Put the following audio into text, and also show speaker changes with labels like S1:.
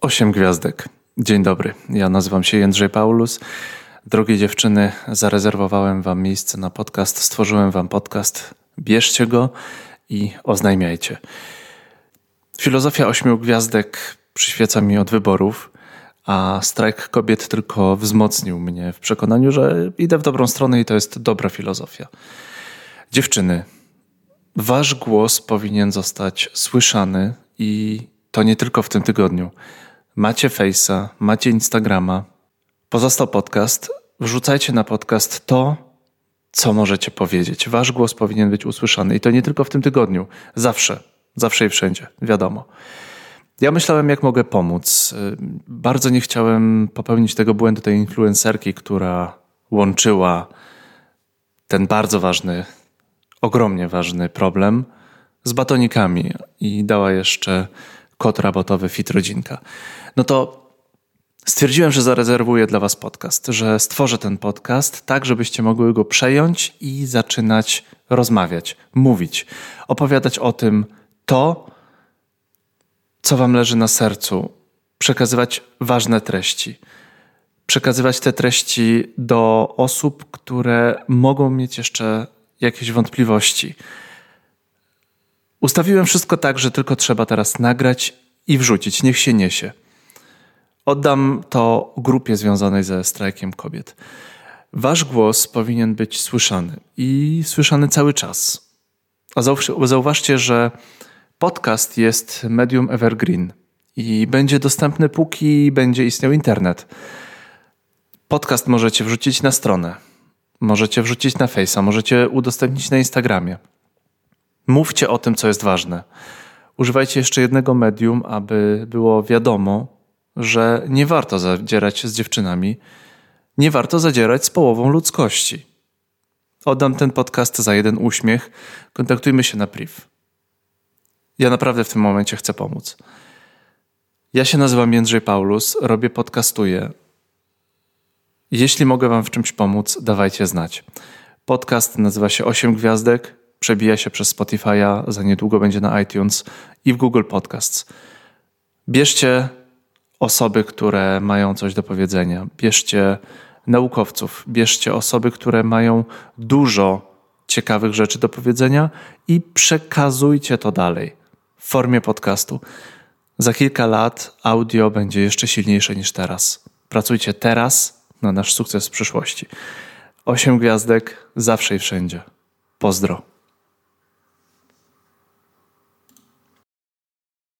S1: Osiem gwiazdek. Dzień dobry. Ja nazywam się Jędrzej Paulus. Drogie dziewczyny, zarezerwowałem wam miejsce na podcast, stworzyłem wam podcast. Bierzcie go i oznajmiajcie. Filozofia ośmiu gwiazdek przyświeca mi od wyborów, a strajk kobiet tylko wzmocnił mnie w przekonaniu, że idę w dobrą stronę i to jest dobra filozofia. Dziewczyny, wasz głos powinien zostać słyszany i to nie tylko w tym tygodniu. Macie Face'a, macie Instagrama. Pozostał podcast. Wrzucajcie na podcast to, co możecie powiedzieć. Wasz głos powinien być usłyszany i to nie tylko w tym tygodniu. Zawsze, zawsze i wszędzie, wiadomo. Ja myślałem, jak mogę pomóc. Bardzo nie chciałem popełnić tego błędu tej influencerki, która łączyła ten bardzo ważny, ogromnie ważny problem z batonikami i dała jeszcze kod rabotowy Fit Rodzinka. No to stwierdziłem, że zarezerwuję dla Was podcast, że stworzę ten podcast tak, żebyście mogły go przejąć i zaczynać rozmawiać, mówić, opowiadać o tym to, co Wam leży na sercu, przekazywać ważne treści. Przekazywać te treści do osób, które mogą mieć jeszcze jakieś wątpliwości. Ustawiłem wszystko tak, że tylko trzeba teraz nagrać i wrzucić. Niech się niesie. Oddam to grupie związanej ze strajkiem kobiet. Wasz głos powinien być słyszany i słyszany cały czas. A zauważcie, że podcast jest medium evergreen i będzie dostępny póki będzie istniał internet. Podcast możecie wrzucić na stronę, możecie wrzucić na Face'a, możecie udostępnić na Instagramie. Mówcie o tym, co jest ważne. Używajcie jeszcze jednego medium, aby było wiadomo, że nie warto zadzierać z dziewczynami, nie warto zadzierać z połową ludzkości. Oddam ten podcast za jeden uśmiech. Kontaktujmy się na priv. Ja naprawdę w tym momencie chcę pomóc. Ja się nazywam Jędrzej Paulus, robię podcastuję. Jeśli mogę Wam w czymś pomóc, dawajcie znać. Podcast nazywa się 8 Gwiazdek, przebija się przez Spotify'a, za niedługo będzie na iTunes i w Google Podcasts. Bierzcie osoby, które mają coś do powiedzenia. Bierzcie naukowców, bierzcie osoby, które mają dużo ciekawych rzeczy do powiedzenia i przekazujcie to dalej w formie podcastu. Za kilka lat audio będzie jeszcze silniejsze niż teraz. Pracujcie teraz na nasz sukces w przyszłości. Osiem gwiazdek zawsze i wszędzie. Pozdro.